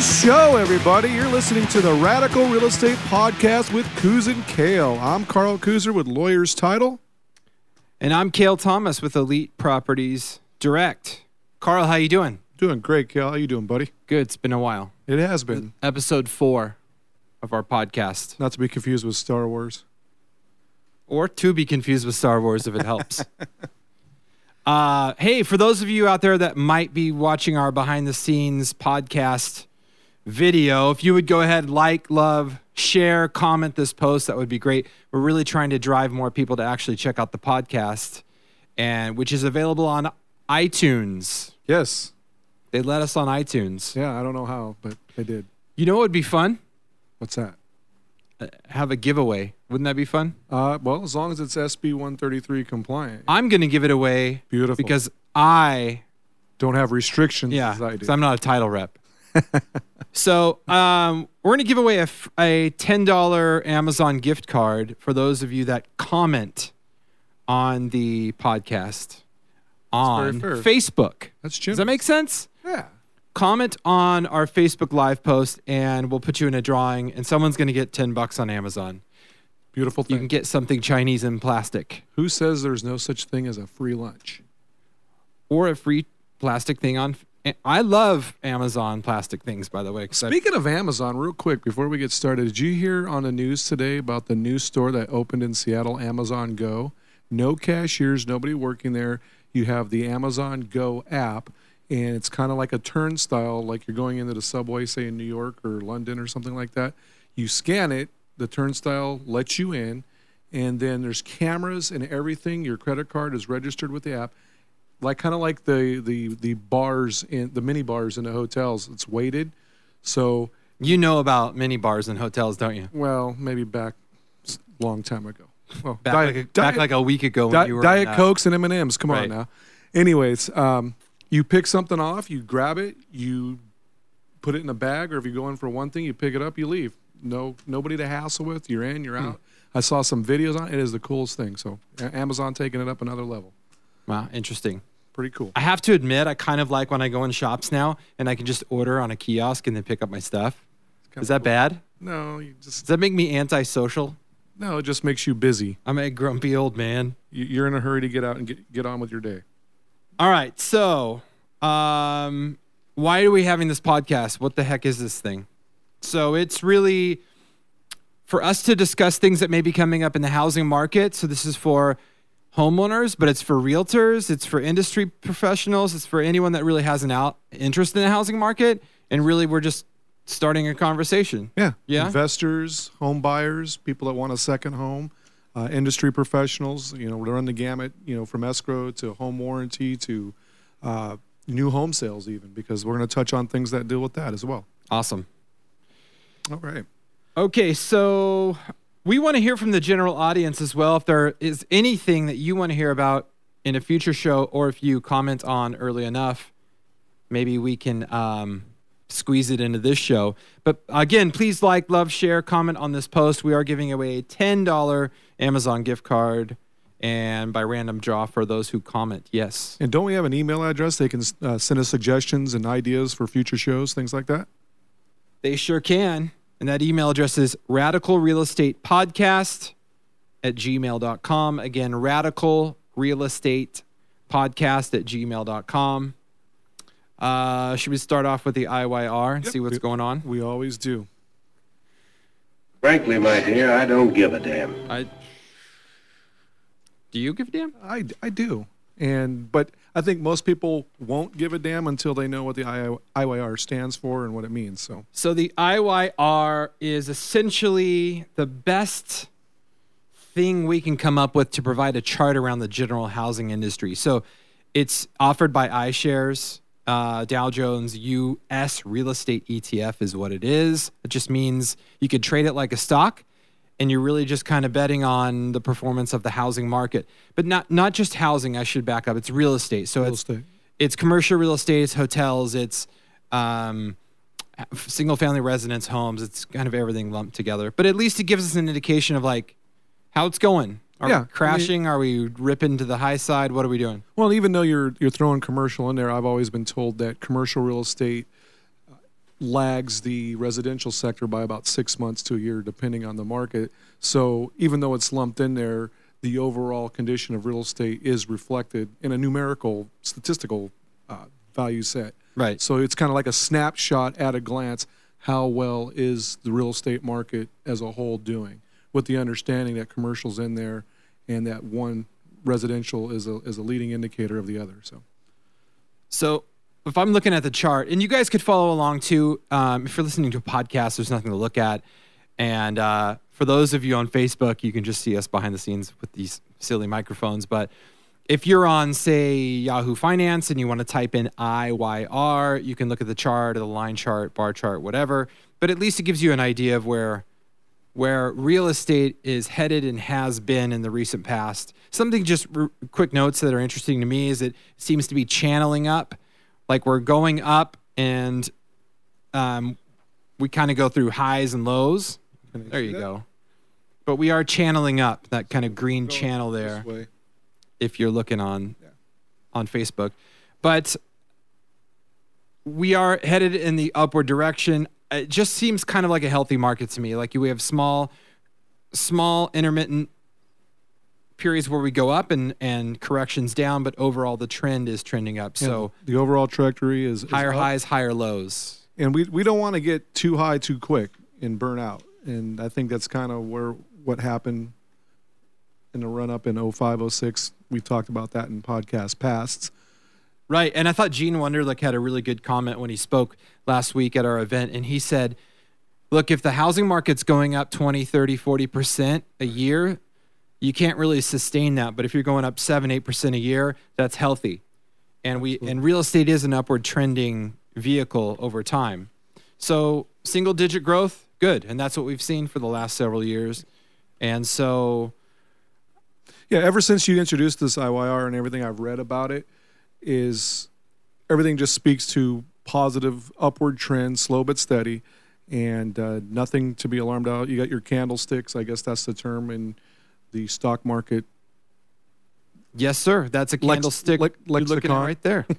Welcome to the show, everybody. You're listening to the Radical Real Estate Podcast with Kuz and Kale. I'm Carl Kuzer with Lawyer's Title. And I'm Kale Thomas with Elite Properties Direct. Carl, how you doing? Doing great, Kale. How you doing, buddy? Good. It's been a while. It has been. Episode four of our podcast, Not to be confused with Star Wars. or to be confused with Star Wars if it helps. uh, hey, for those of you out there that might be watching our behind the scenes podcast video, if you would go ahead, like, love, share, comment this post, that would be great. We're really trying to drive more people to actually check out the podcast, and which is available on iTunes. Yes. They let us on iTunes. Yeah, I don't know how, but they did. You know what would be fun? What's that? Have a giveaway. Wouldn't that be fun? Uh, well, as long as it's SB 133 compliant. I'm going to give it away Beautiful. because I, don't have restrictions yeah, as I I'm not a title rep. so um, we're going to give away a, a $10 Amazon gift card for those of you that comment on the podcast on. Facebook. That's true. Does that make sense? Yeah. Comment on our Facebook Live post, and we'll put you in a drawing, and someone's going to get 10 bucks on Amazon. Beautiful thing. You can get something Chinese in plastic. Who says there's no such thing as a free lunch? or a free plastic thing on. I love Amazon plastic things, by the way. Speaking of Amazon, real quick before we get started, did you hear on the news today about the new store that opened in Seattle, Amazon Go? No cashiers, nobody working there. You have the Amazon Go app, and it's kind of like a turnstile, like you're going into the subway, say in New York or London or something like that. You scan it, the turnstile lets you in, and then there's cameras and everything. Your credit card is registered with the app like kind of like the the the bars in the mini bars in the hotels. It's weighted, so you know about mini bars in hotels, don't you? well maybe back s- long time ago. Well, Back, Diet- like, a, Diet- back like a week ago when Di- you were Diet in, uh, Cokes and M and M's. Come right. on now. Anyways, um, you pick something off, you grab it, you put it in a bag, or if you're going for one thing, you pick it up, you leave. No, nobody to hassle with. You're in, you're Hmm. out. I saw some videos on it. It is the coolest thing. So A- Amazon taking it up another level. Wow, interesting. Pretty cool. I have to admit, I kind of like when I go in shops now and I can just order on a kiosk and then pick up my stuff. Is that cool. bad? No, you just Does that make me antisocial? no. It just makes you busy. I'm a grumpy old man. You- You're in a hurry to get out and get get on with your day. All right, so um, why are we having this podcast? What the heck is this thing? So it's really for us to discuss things that may be coming up in the housing market. So this is for homeowners, but it's for realtors, it's for industry professionals, it's for anyone that really has an out interest in the housing market. And really, we're just starting a conversation. Yeah. Yeah? Investors, home buyers, people that want a second home, uh, industry professionals. You know, we run the gamut. You know, from escrow to home warranty to uh, new home sales, even because we're going to touch on things that deal with that as well. Awesome. All right. Okay, so we want to hear from the general audience as well. If there is anything that you want to hear about in a future show, or if you comment on early enough, maybe we can um, squeeze it into this show. But again, please like, love, share, comment on this post. We are giving away a $10 Amazon gift card and by random draw for those who comment. Yes. And don't we have an email address? They can uh, send us suggestions and ideas for future shows, things like that. They sure can. And that email address is radical real estate podcast at gmail.com. Again, radical real estate podcast at gmail.com. Uh, should we start off with the IYR and Yep. see what's going on? We always do. Frankly, my dear, I don't give a damn. I do you give a damn? I, I do. And but I think most people won't give a damn until they know what the IYR stands for and what it means. So So the IYR is essentially the best thing we can come up with to provide a chart around the general housing industry. So it's offered by iShares. Uh, Dow Jones U.S. Real Estate ETF is what it is. It just means you could trade it like a stock, and you're really just kind of betting on the performance of the housing market. But not not just housing. I should back up. It's real estate. So real it's estate. it's commercial real estate, it's hotels, it's um, single family residence homes. It's kind of everything lumped together. But at least it gives us an indication of like how it's going. Are Yeah, I mean- crashing? are we ripping to the high side? What are we doing? Well, even though you're you're throwing commercial in there, I've always been told that commercial real estate lags the residential sector by about six months to a year, depending on the market. So even though it's lumped in there, the overall condition of real estate is reflected in a numerical, statistical uh, value set. Right. So it's kind of like a snapshot at a glance. How well is the real estate market as a whole doing? With the understanding that commercials in there, and that one residential is a is a leading indicator of the other. So So if I'm looking at the chart, and you guys could follow along too, um, if you're listening to a podcast, there's nothing to look at. And uh, for those of you on Facebook, you can just see us behind the scenes with these silly microphones. But if you're on, say, Yahoo Finance and you want to type in IYR, you can look at the chart or the line chart, bar chart, whatever. But at least it gives you an idea of where where real estate is headed and has been in the recent past. Something just r- quick notes that are interesting to me is it seems to be channeling up, like we're going up and um, we kind of go through highs and lows. There you go. But we are channeling up that kind of green channel there if you're looking on on Facebook. But we are headed in the upward direction. It just seems kind of like a healthy market to me. Like we have small, small intermittent periods where we go up and and corrections down, but overall the trend is trending up. So the overall trajectory is, is higher up. highs, higher lows. and we we don't want to get too high too quick and burn out. And I think that's kind of where what happened in the run up in 05, 06. We've talked about that in podcast pasts. Right. And I thought Gene Wunderlich had a really good comment when he spoke last week at our event. And he said, look, if the housing market's going up 20, 30, 40% a year, you can't really sustain that. But if you're going up 7, 8% a year, that's healthy. And we and real estate is an upward trending vehicle over time. So single digit growth, good. And that's what we've seen for the last several years. And so Yeah, ever since you introduced this IYR and everything I've read about it, is everything just speaks to positive upward trend, slow but steady, and uh, nothing to be alarmed about. You got your candlesticks, I guess that's the term in the stock market. yes, sir. That's a candlestick. lex- You're looking at right there.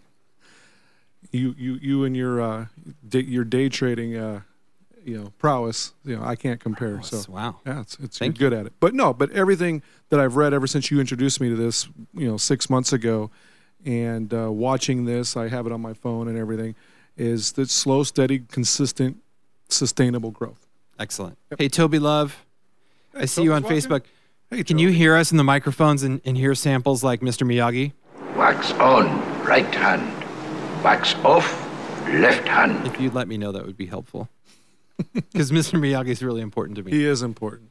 You you you and your uh, day, your day trading, uh, you know, prowess. You know, I can't compare. So wow. Yeah, it's, it's Thank you're good at it. But no, but everything that I've read ever since you introduced me to this, you know, six months ago, and uh, watching this, I have it on my phone and everything, is that slow, steady, consistent, sustainable growth. Excellent. Hey, Toby Love. I see you on Toby's Facebook. Hey, Can you hear us in the microphones and, and hear samples like Mr. Miyagi? Wax on, right hand. Wax off, left hand. If you'd let me know, that would be helpful. Because Mr. Miyagi is really important to me. He is important.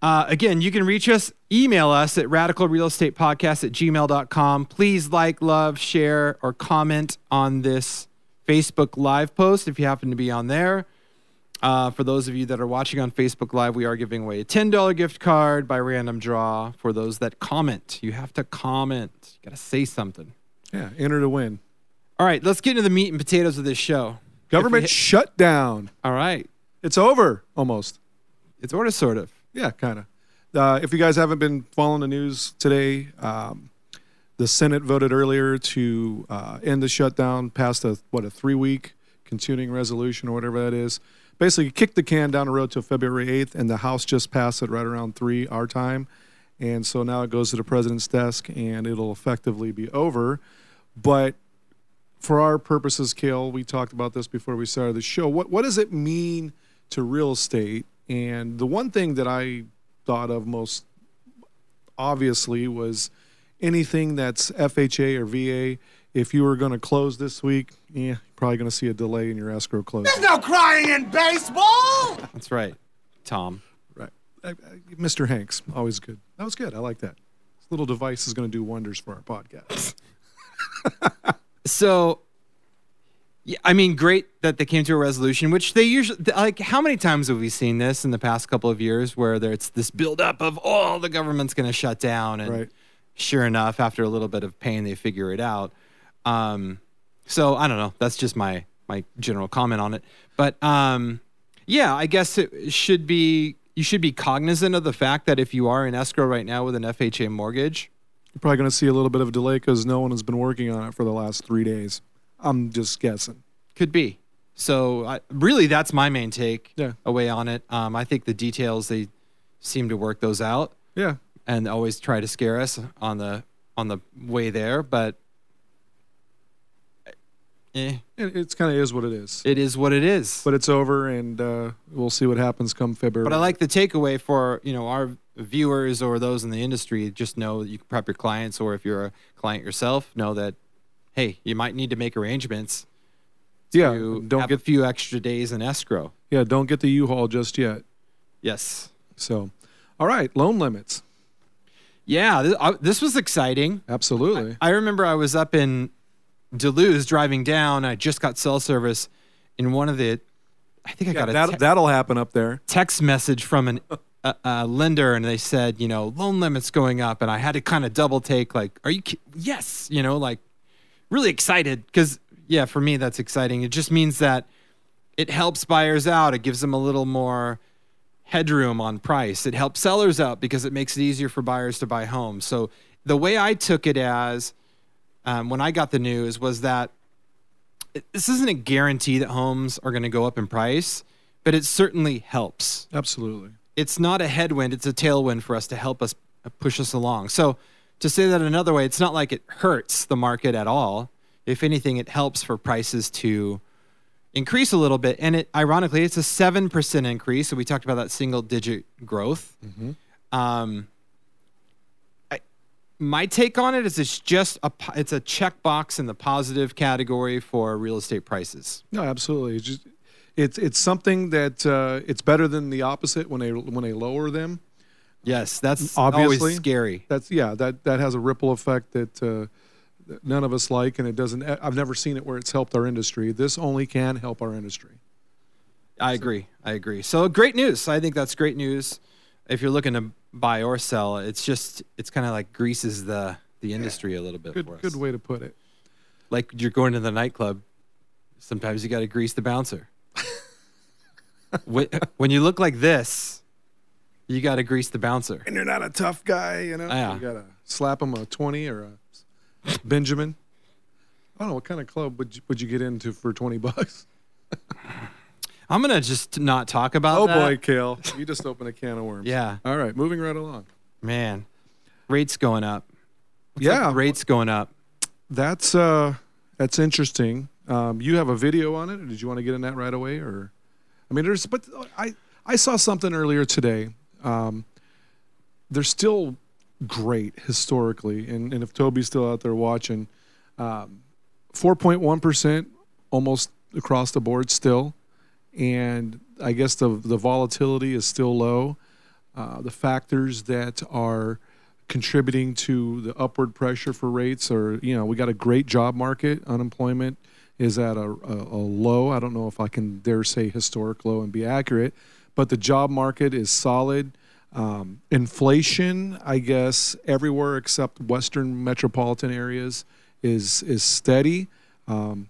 Uh, again, you can reach us, email us at radicalrealestatepodcast at gmail.com. Please like, love, share, or comment on this Facebook Live post if you happen to be on there. Uh, for those of you that are watching on Facebook Live, we are giving away a $10 gift card by random draw for those that comment. You have to comment, you got to say something. Yeah, enter to win. All right, let's get into the meat and potatoes of this show. Government If we- shut down. All right, It's over almost. it's sort of, sort of. Yeah, kind of. Uh, if you guys haven't been following the news today, um, the Senate voted earlier to uh, end the shutdown, passed a what a three-week continuing resolution or whatever that is. Basically, kicked the can down the road till February 8th, and the House just passed it right around three our time, and so now it goes to the president's desk, and it'll effectively be over. But for our purposes, Kale, we talked about this before we started the show. What what does it mean to real estate? And the one thing that I thought of most obviously was anything that's FHA or VA. If you were going to close this week, yeah, you're probably going to see a delay in your escrow close. There's no crying in baseball! That's right, Tom. Right. I- I- Mr. Hanks, always good. That was good. I like that. This little device is going to do wonders for our podcast. So, yeah, I mean, great that they came to a resolution, which they usually like. How many times have we seen this in the past couple of years, where there's this buildup of oh, the government's going to shut down, and Right. sure enough, after a little bit of pain, they figure it out. Um, so I don't know. That's just my my general comment on it. But um, yeah, I guess it should be. You should be cognizant of the fact that if you are in escrow right now with an FHA mortgage, You're probably going to see a little bit of a delay because no one has been working on it for the last three days. I'm just guessing. could be, So I, really, that's my main take Yeah. away on it. Um, I think the details they seem to work those out Yeah. and always try to scare us on the on the way there. But eh, It, it's kind of is what it is. it is what it is. but it's over, and uh, we'll see what happens come February. But I like the takeaway for you know our viewers or those in the industry. Just know that you can prep your clients, or if you're a client yourself, know that hey, you might need to make arrangements. yeah. to Don't have get a few extra days in escrow. yeah. Don't get the U-Haul just yet. Yes. So, all right, loan limits. Yeah, this, I, this was exciting. Absolutely. I remember I was up in Duluth driving down. I just got cell service in one of the. I think I yeah, got a that, te- that'll happen up there. text message from an a, a lender, and they said, you know, loan limits going up, and I had to kind of double take, like, are you? ki- Yes, you know, like really excited because yeah, for me that's exciting. It just means that it helps buyers out. It gives them a little more headroom on price. It helps sellers out because it makes it easier for buyers to buy homes. So the way I took it as um, when I got the news was that it- this isn't a guarantee that homes are going to go up in price, but it certainly helps. Absolutely. It's not a headwind; it's a tailwind for us to help us uh, push us along. So to say that another way, it's not like it hurts the market at all. If anything, it helps for prices to increase a little bit. And it ironically, it's a seven percent increase. So we talked about that single digit growth. Um, I, my take on it is it's just a it's a checkbox in the positive category for real estate prices. No, absolutely. It's just it's it's something that uh, it's better than the opposite when they when they lower them. Yes, that's Obviously. scary. That's yeah. That that has a ripple effect that. Uh, that none of us like, and it doesn't. I've never seen it where it's helped our industry. This only can help our industry. I agree. I agree. So great news. I think that's great news. If you're looking to buy or sell, it's just it's kind of like greases the the industry a little bit Good for us. good way to put it. Like you're going to the nightclub, sometimes you got to grease the bouncer. when, when you look like this, you got to grease the bouncer. And you're not a tough guy, you know. Yeah. You gotta slap him a twenty or a Benjamin. I don't know what kind of club would you, would you get into for twenty bucks. I'm gonna just not talk about Oh that. boy, Kale, you just opened a can of worms. Yeah, All right, moving right along. man, rates going up. What's Yeah. up, rates going up. That's uh, that's interesting. Um, you have a video on it. Or did you want to get in that right away, or? I mean, there's but I I saw something earlier today. Um, they're still great historically, and, and if Toby's still out there watching, um, four point one percent almost across the board still, and I guess the the volatility is still low. Uh, the factors that are contributing to the upward pressure for rates are, you know, we got a great job market. Unemployment is at a, a, a low. I don't know if I can dare say historic low and be accurate, but the job market is solid. Um, inflation, I guess, everywhere except Western metropolitan areas is is steady. Um,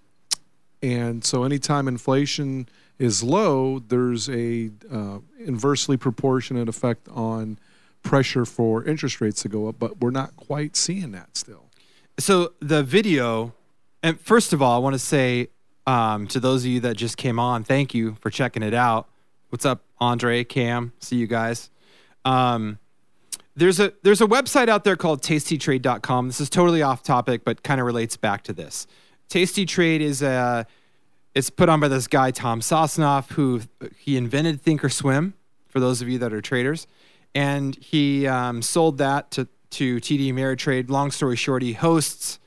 and so, anytime inflation is low, there's a uh, inversely proportionate effect on pressure for interest rates to go up. But we're not quite seeing that still. So the video, and first of all, I want to say um, to those of you that just came on, thank you for checking it out. What's up, Andre, Cam? See you guys. Um, there's a there's a website out there called tastytrade.com. This is totally off topic, but kind of relates back to this. Tasty Trade is a it's put on by this guy Tom Sosnoff, who he invented Thinkorswim. For those of you that are traders, and he um, sold that to to TD Ameritrade. Long story short, he hosts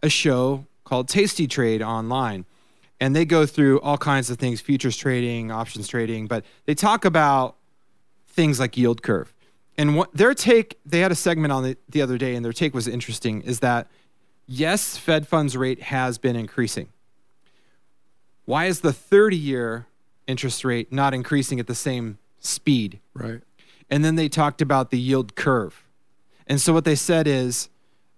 a show called Tasty Trade online, and they go through all kinds of things: futures trading, options trading, but they talk about things like yield curve. And what their take, they had a segment on it the other day, and their take was interesting. Is that yes, Fed funds rate has been increasing. Why is the 30 year interest rate not increasing at the same speed? Right. And then they talked about the yield curve. And so what they said is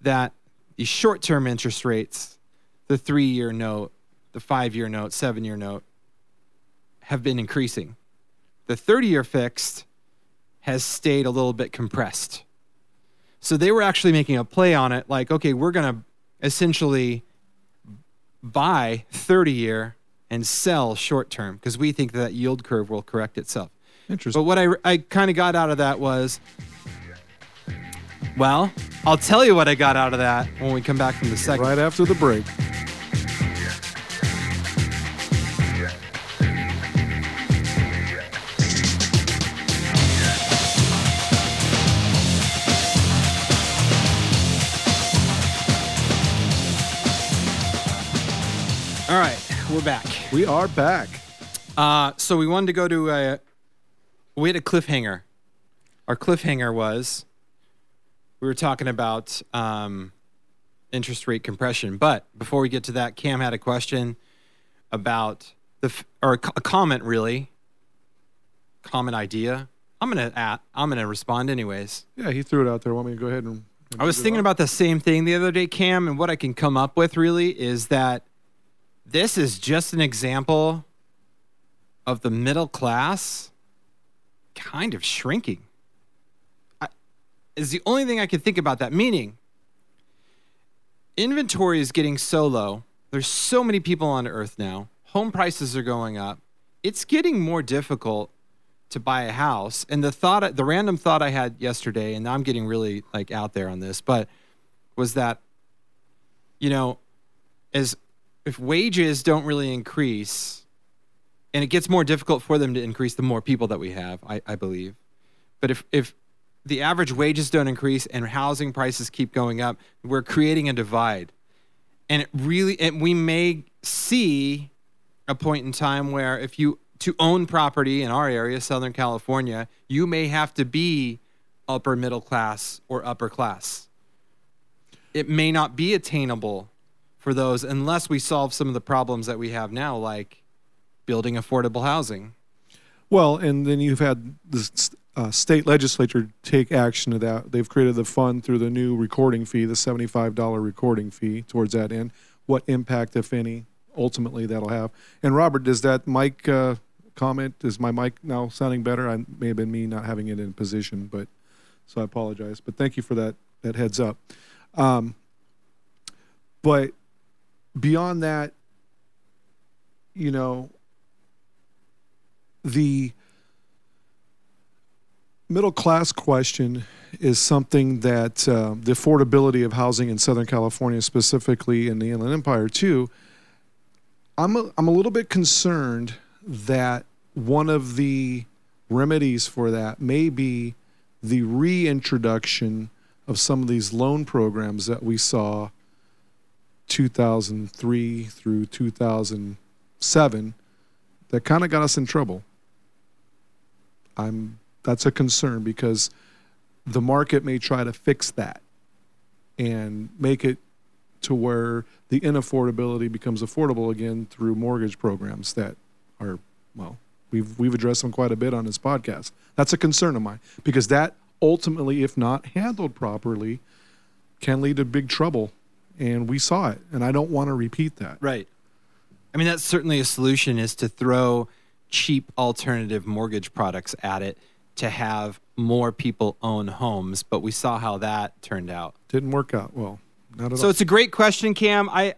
that the short term interest rates, the three year note, the five year note, seven year note, have been increasing. The 30 year fixed has stayed a little bit compressed. So they were actually making a play on it like, okay, we're going to essentially buy 30 year and sell short term because we think that yield curve will correct itself. Interesting. But what I, I kind of got out of that was, well, I'll tell you what I got out of that when we come back from the second. right after the break. We're back. We are back. Uh, so we wanted to go to a. We had a cliffhanger. Our cliffhanger was we were talking about um, interest rate compression. But before we get to that, Cam had a question about the or a, comment really, comment idea. I'm gonna at, I'm gonna respond anyways. Yeah, he threw it out there. Want me to go ahead and? and I was thinking about the same thing the other day, Cam, and what I can come up with really is that this is just an example of the middle class kind of shrinking. Is the only thing I can think about that. Meaning, inventory is getting so low. There's so many people on Earth now. Home prices are going up. It's getting more difficult to buy a house. And the thought, the random thought I had yesterday, and I'm getting really like out there on this, but was that, you know, as if wages don't really increase, and it gets more difficult for them to increase the more people that we have, I, I believe. But if if the average wages don't increase and housing prices keep going up, we're creating a divide. And it really, and we may see a point in time where if you to own property in our area, Southern California, you may have to be upper middle class or upper class. It may not be attainable for those unless we solve some of the problems that we have now, like building affordable housing. Well, and then you've had the uh, state legislature take action to that. They've created the fund through the new recording fee, the seventy-five dollar recording fee, towards that end. What impact, if any, ultimately that'll have? And Robert, does that mic uh, comment? Is my mic now sounding better? I may have been me not having it in position, but so I apologize. But thank you for that that heads up. Um, but beyond that, you know, the middle class question is something that uh, the affordability of housing in Southern California, specifically in the Inland Empire, too. I'm a, I'm a little bit concerned that one of the remedies for that may be the reintroduction of some of these loan programs that we saw 2003 through 2007 that kind of got us in trouble. I'm that's a concern because the market may try to fix that and make it to where the inaffordability becomes affordable again through mortgage programs that are well we've we've addressed them quite a bit on this podcast. That's a concern of mine because that ultimately if not handled properly can lead to big trouble and we saw it and I don't want to repeat that. Right. I mean, that's certainly a solution is to throw cheap alternative mortgage products at it to have more people own homes. But we saw how that turned out. Didn't work out well. Not at So all. it's a great question, Cam. I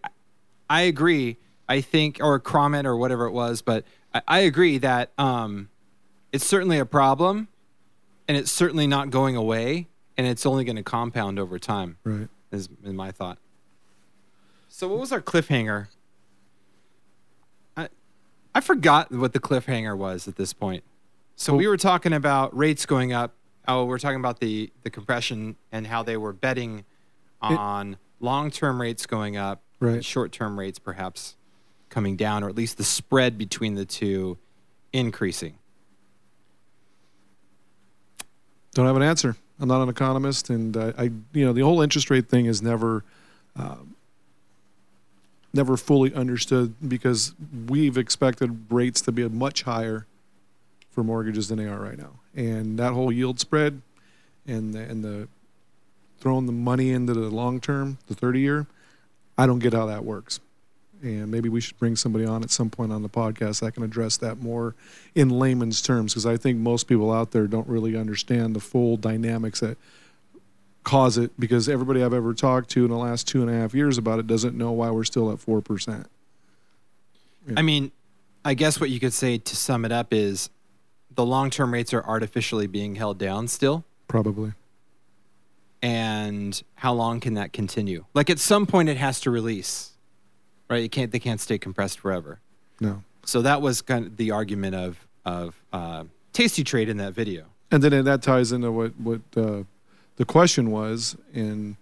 I agree. I think, or Cromit or whatever it was, but I, I agree that um, it's certainly a problem, and it's certainly not going away, and it's only going to compound over time. right. Is, is my thought. So what was our cliffhanger? I I forgot what the cliffhanger was at this point. So we were talking about rates going up. Oh, we're talking about the the compression and how they were betting on long-term rates going up, Right. short-term rates perhaps coming down, or at least the spread between the two increasing. Don't have an answer. I'm not an economist, and uh, I, you know, the whole interest rate thing is never, um, never fully understood because we've expected rates to be much higher for mortgages than they are right now, and that whole yield spread, and the, and the throwing the money into the long term, the 30 year, I don't get how that works. And maybe we should bring somebody on at some point on the podcast that can address that more in layman's terms, because I think most people out there don't really understand the full dynamics that cause it. Because everybody I've ever talked to in the last two and a half years about it doesn't know why we're still at four percent. I mean, I guess what you could say to sum it up is the long term rates are artificially being held down still. Probably. And how long can that continue? Like at some point it has to release. Right? You can't they can't stay compressed forever. No. So that was kind of the argument of of uh, Tasty Trade in that video. And then that ties into what what uh, the question was, in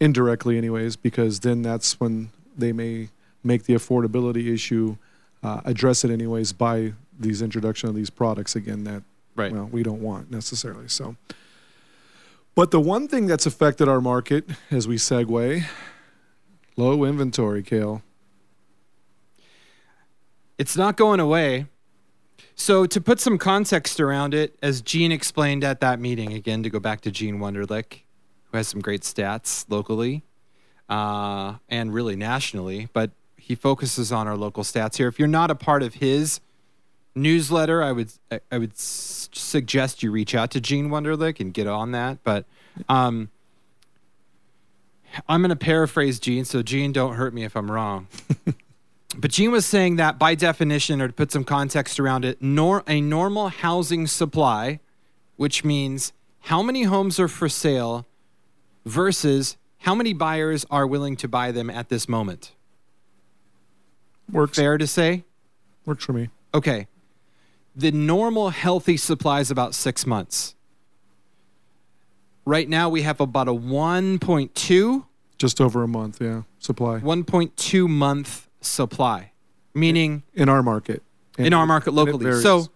indirectly, anyways, because then that's when they may make the affordability issue uh, address it anyways by these introduction of these products again that Right. well, we don't want necessarily. So, but the one thing that's affected our market as we segue, low inventory, Kale. It's not going away. So to put some context around it, as Gene explained at that meeting, again to go back to Gene Wunderlich, who has some great stats locally uh, and really nationally, but he focuses on our local stats here. If you're not a part of his newsletter, I would I- would suggest you reach out to Gene Wunderlich and get on that. But um, I'm going to paraphrase Gene, so Gene, don't hurt me if I'm wrong. But Gene was saying that by definition, or to put some context around it, nor a normal housing supply, which means how many homes are for sale versus how many buyers are willing to buy them at this moment. Works Fair to say? works for me. Okay. The normal healthy supply is about six months. Right now, we have about a 1.2 Just over a month, yeah. Supply 1.2 month supply, meaning in our market. in our market locally. So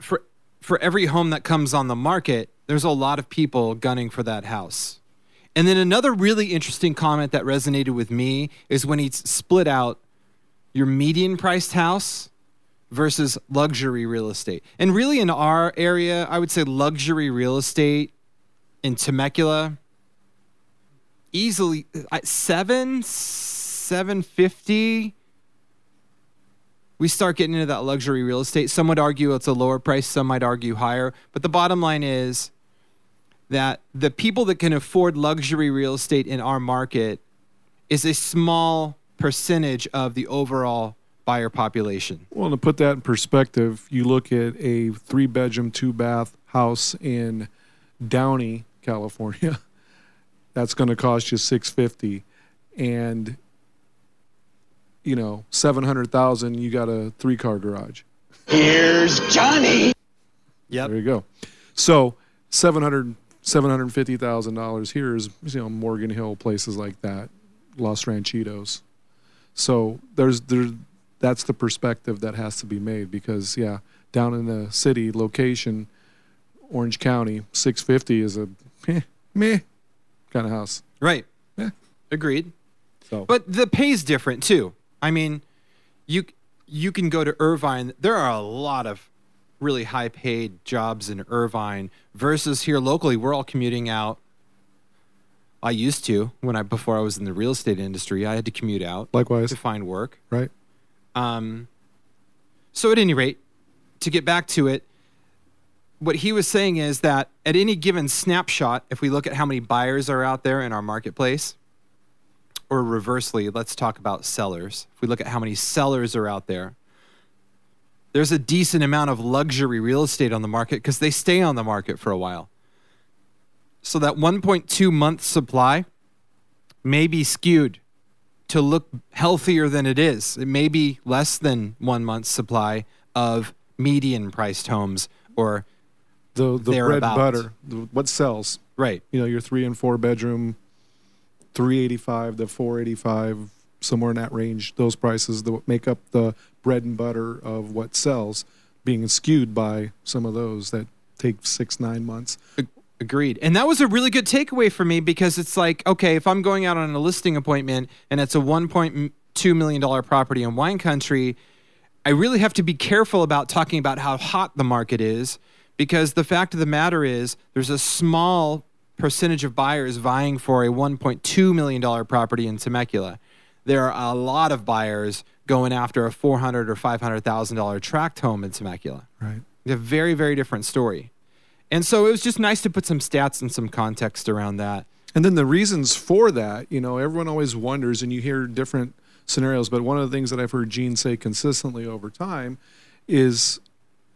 for for every home that comes on the market, there's a lot of people gunning for that house. And then another really interesting comment that resonated with me is when he split out your median priced house versus luxury real estate. And really in our area, I would say luxury real estate in Temecula easily uh, 7 750 we start getting into that luxury real estate. Some would argue it's a lower price, some might argue higher. But the bottom line is that the people that can afford luxury real estate in our market is a small percentage of the overall buyer population. Well, to put that in perspective, you look at a three bedroom, two bath house in Downey, California. That's going to cost you six fifty, and you know seven hundred thousand. You got a three car garage. Here's Johnny. Yep. There you go. So 700 $750,000 here is you know Morgan Hill places like that, Los Ranchitos. So there's there that's the perspective that has to be made because yeah, down in the city location Orange County 650 is a meh, meh kind of house. Right. Yeah. Agreed. So But the pay's different too. I mean, you you can go to Irvine. There are a lot of really high paid jobs in Irvine versus here locally. We're all commuting out. I used to when I before I was in the real estate industry. I had to commute out likewise, to find work. right? Um, so at any rate, to get back to it, what he was saying is that at any given snapshot, if we look at how many buyers are out there in our marketplace, or reversely, let's talk about sellers. If we look at how many sellers are out there, there's a decent amount of luxury real estate on the market because they stay on the market for a while. So that 1.2 month supply may be skewed to look healthier than it is. It may be less than one month's supply of median priced homes or The the bread and butter, what sells. right. You know, your three and four bedroom, 385 to 485, somewhere in that range. Those prices that make up the bread and butter of what sells, being skewed by some of those that take six nine months. Agreed. And that was a really good takeaway for me because it's like, okay, if I'm going out on a listing appointment and it's a $1.2 million property in wine country, I really have to be careful about talking about how hot the market is because the fact of the matter is there's a small percentage of buyers vying for a $1.2 million property in Temecula. There are a lot of buyers going after a $400 or $500,000 tract home in Temecula. Right. It's a very, very different story. And so it was just nice to put some stats and some context around that. And then the reasons for that, you know, everyone always wonders, and you hear different scenarios. But one of the things that I've heard Gene say consistently over time is,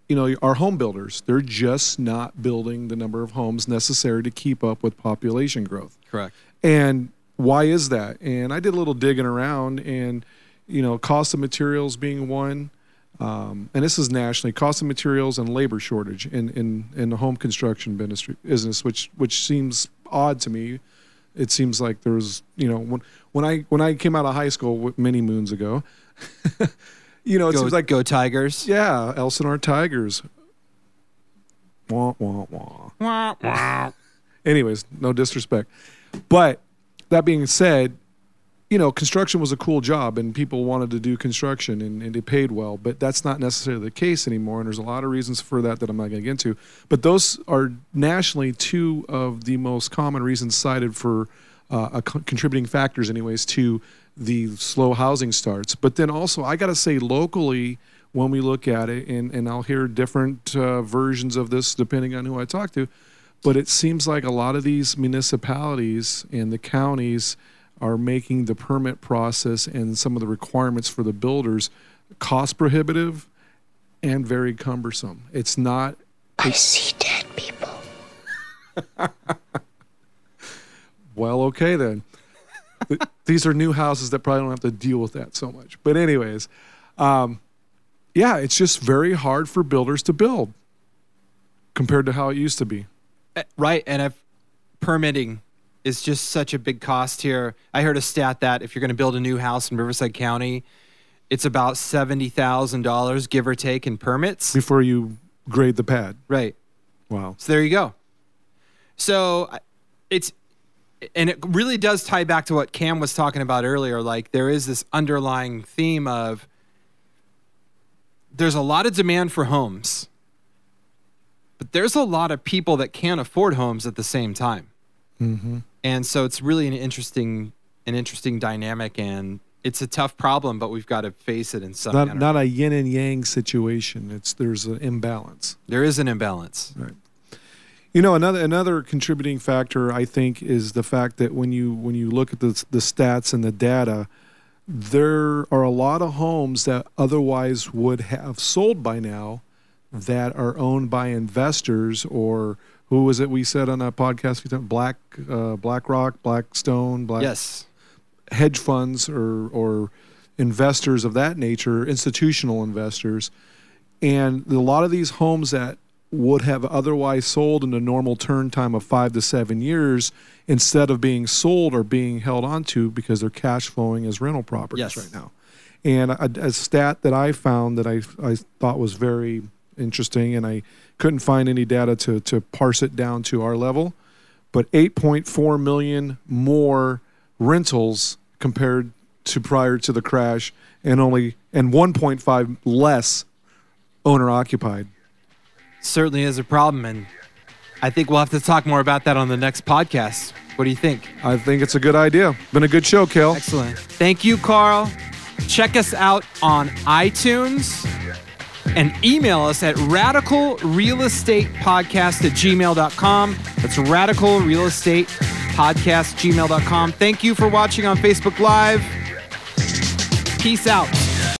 you know, our home builders, they're just not building the number of homes necessary to keep up with population growth. Correct. And why is that? And I did a little digging around, and you know, cost of materials being one, um, and this is nationally, cost of materials and labor shortage in in, in the home construction industry business, which which seems odd to me. It seems like there was, you know, when when I when I came out of high school many moons ago, you know, it Go, seems like go Tigers. yeah, Elsinore Tigers. Wah wah wah anyways, no disrespect. But that being said, you know, construction was a cool job and people wanted to do construction and, and it paid well, but that's not necessarily the case anymore. And there's a lot of reasons for that that I'm not going to get into. But those are nationally two of the most common reasons cited for uh, contributing factors, anyways, to the slow housing starts. But then also, I got to say, locally, when we look at it, and, and I'll hear different uh, versions of this depending on who I talk to, but it seems like a lot of these municipalities and the counties are making the permit process and some of the requirements for the builders cost prohibitive and very cumbersome. It's not I see dead people. well, okay then. These are new houses that probably don't have to deal with that so much. But anyways, um, yeah, it's just very hard for builders to build compared to how it used to be. Uh, Right. And if permitting is just such a big cost here, I heard a stat that if you're going to build a new house in Riverside County, it's about $70,000, give or take, in permits. Before you grade the pad. Right. Wow. So there you go. So it's, and it really does tie back to what Cam was talking about earlier. Like there is this underlying theme of there's a lot of demand for homes, but there's a lot of people that can't afford homes at the same time. Mm-hmm. And so it's really an interesting, an interesting dynamic, and it's a tough problem, but we've got to face it in some Not manner. not a yin and yang situation. It's there's an imbalance. there is an imbalance. You know, another another contributing factor I think is the fact that when you when you look at the the stats and the data, there are a lot of homes that otherwise would have sold by now that are owned by investors or who was it we said on a podcast Black uh, BlackRock, Blackstone, Black Yes. hedge funds or or investors of that nature, institutional investors, and a lot of these homes that would have otherwise sold in a normal turn time of five to seven years, instead of being sold or being held onto because they're cash flowing as rental properties Yes. right now. And a, a stat that I found that I I thought was very interesting, and I couldn't find any data to to parse it down to our level, but 8.4 million more rentals compared to prior to the crash and only and 1.5 less owner occupied certainly is a problem and i think we'll have to talk more about that on the next podcast. What do you think? I think it's a good idea. Been a good show Kel. excellent. Thank you carl. Check us out on itunes and email us at radicalrealestatepodcast at gmail.com that's radicalrealestatepodcast gmail.com thank you for watching on facebook live. Peace out